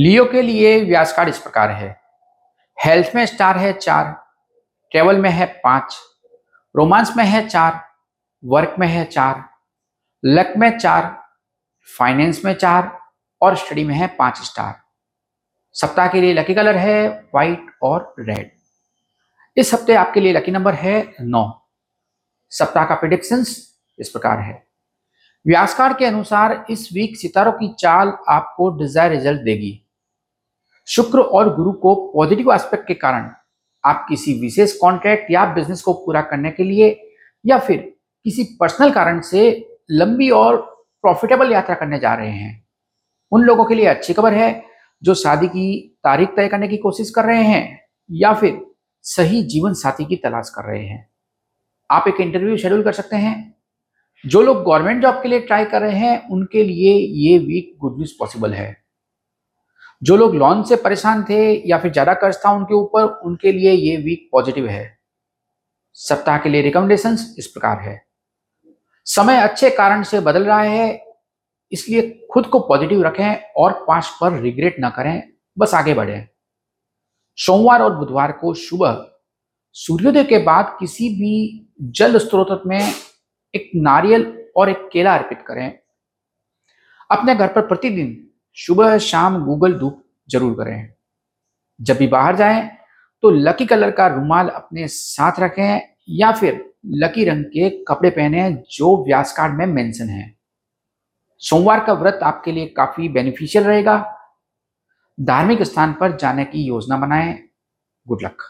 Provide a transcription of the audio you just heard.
लियो के लिए व्यास कार्ड इस प्रकार है। हेल्थ में स्टार है चार, ट्रेवल में है पाँच, रोमांस में है चार, वर्क में है चार, लक में चार, फाइनेंस में चार और स्टडी में है पाँच स्टार। सप्ताह के लिए लकी कलर है व्हाइट और रेड। इस हफ़्ते आपके लिए लकी नंबर है नौ। सप्ताह का प्रिडिक्शंस इस प्रकार है। व्यासकार के अनुसार इस वीक सितारों की चाल आपको डिज़ायर रिज़ल्ट देगी। शुक्र और गुरु को पॉजिटिव एस्पेक्ट के कारण आप किसी विशेष कॉन्ट्रैक्ट या बिज़नेस को पूरा करने के लिए या फिर किसी पर्सनल कारण से लंबी और प्रॉफिटेबल यात्रा करने जा रहे हैं। उन लोगों के लिए अच्छी खबर है जो शादी की तारीख तय करने की कोशिश कर रहे हैं या फिर सही जीवन साथी की तलाश कर रहे हैं। आप एक इंटरव्यू शेड्यूल कर सकते हैं। जो लोग गवर्नमेंट जॉब के लिए ट्राई कर रहे हैं, उनके लिए ये वीक गुड न्यूज़ पॉसिबल है। जो लोग लोन से परेशान थे या फिर ज़्यादा कर्ज था उनके ऊपर, उनके लिए ये वीक पॉजिटिव है। सप्ताह के लिए रिकमेंडेशन इस प्रकार है। समय अच्छे कारण से बदल रहा है, इसलिए खुद को पॉजिटिव रखें और पाँच पर रिग्रेट ना करें, बस आगे बढ़ें। सोमवार और बुधवार को सुबह सूर्योदय के बाद किसी भी जल स्त्रोत में एक नारियल और एक केला अर्पित करें। अपने घर पर प्रतिदिन सुबह, शाम गूगल धूप ज़रूर करें। जब भी बाहर जाएँ तो लकी कलर का रुमाल अपने साथ रखें या फिर लकी रंग के कपड़े पहने जो व्यास कार्ड में मेंशन है। सोमवार का व्रत आपके लिए काफ़ी बेनिफिशियल रहेगा। धार्मिक स्थान पर जाने की योजना बनाएँ। Good luck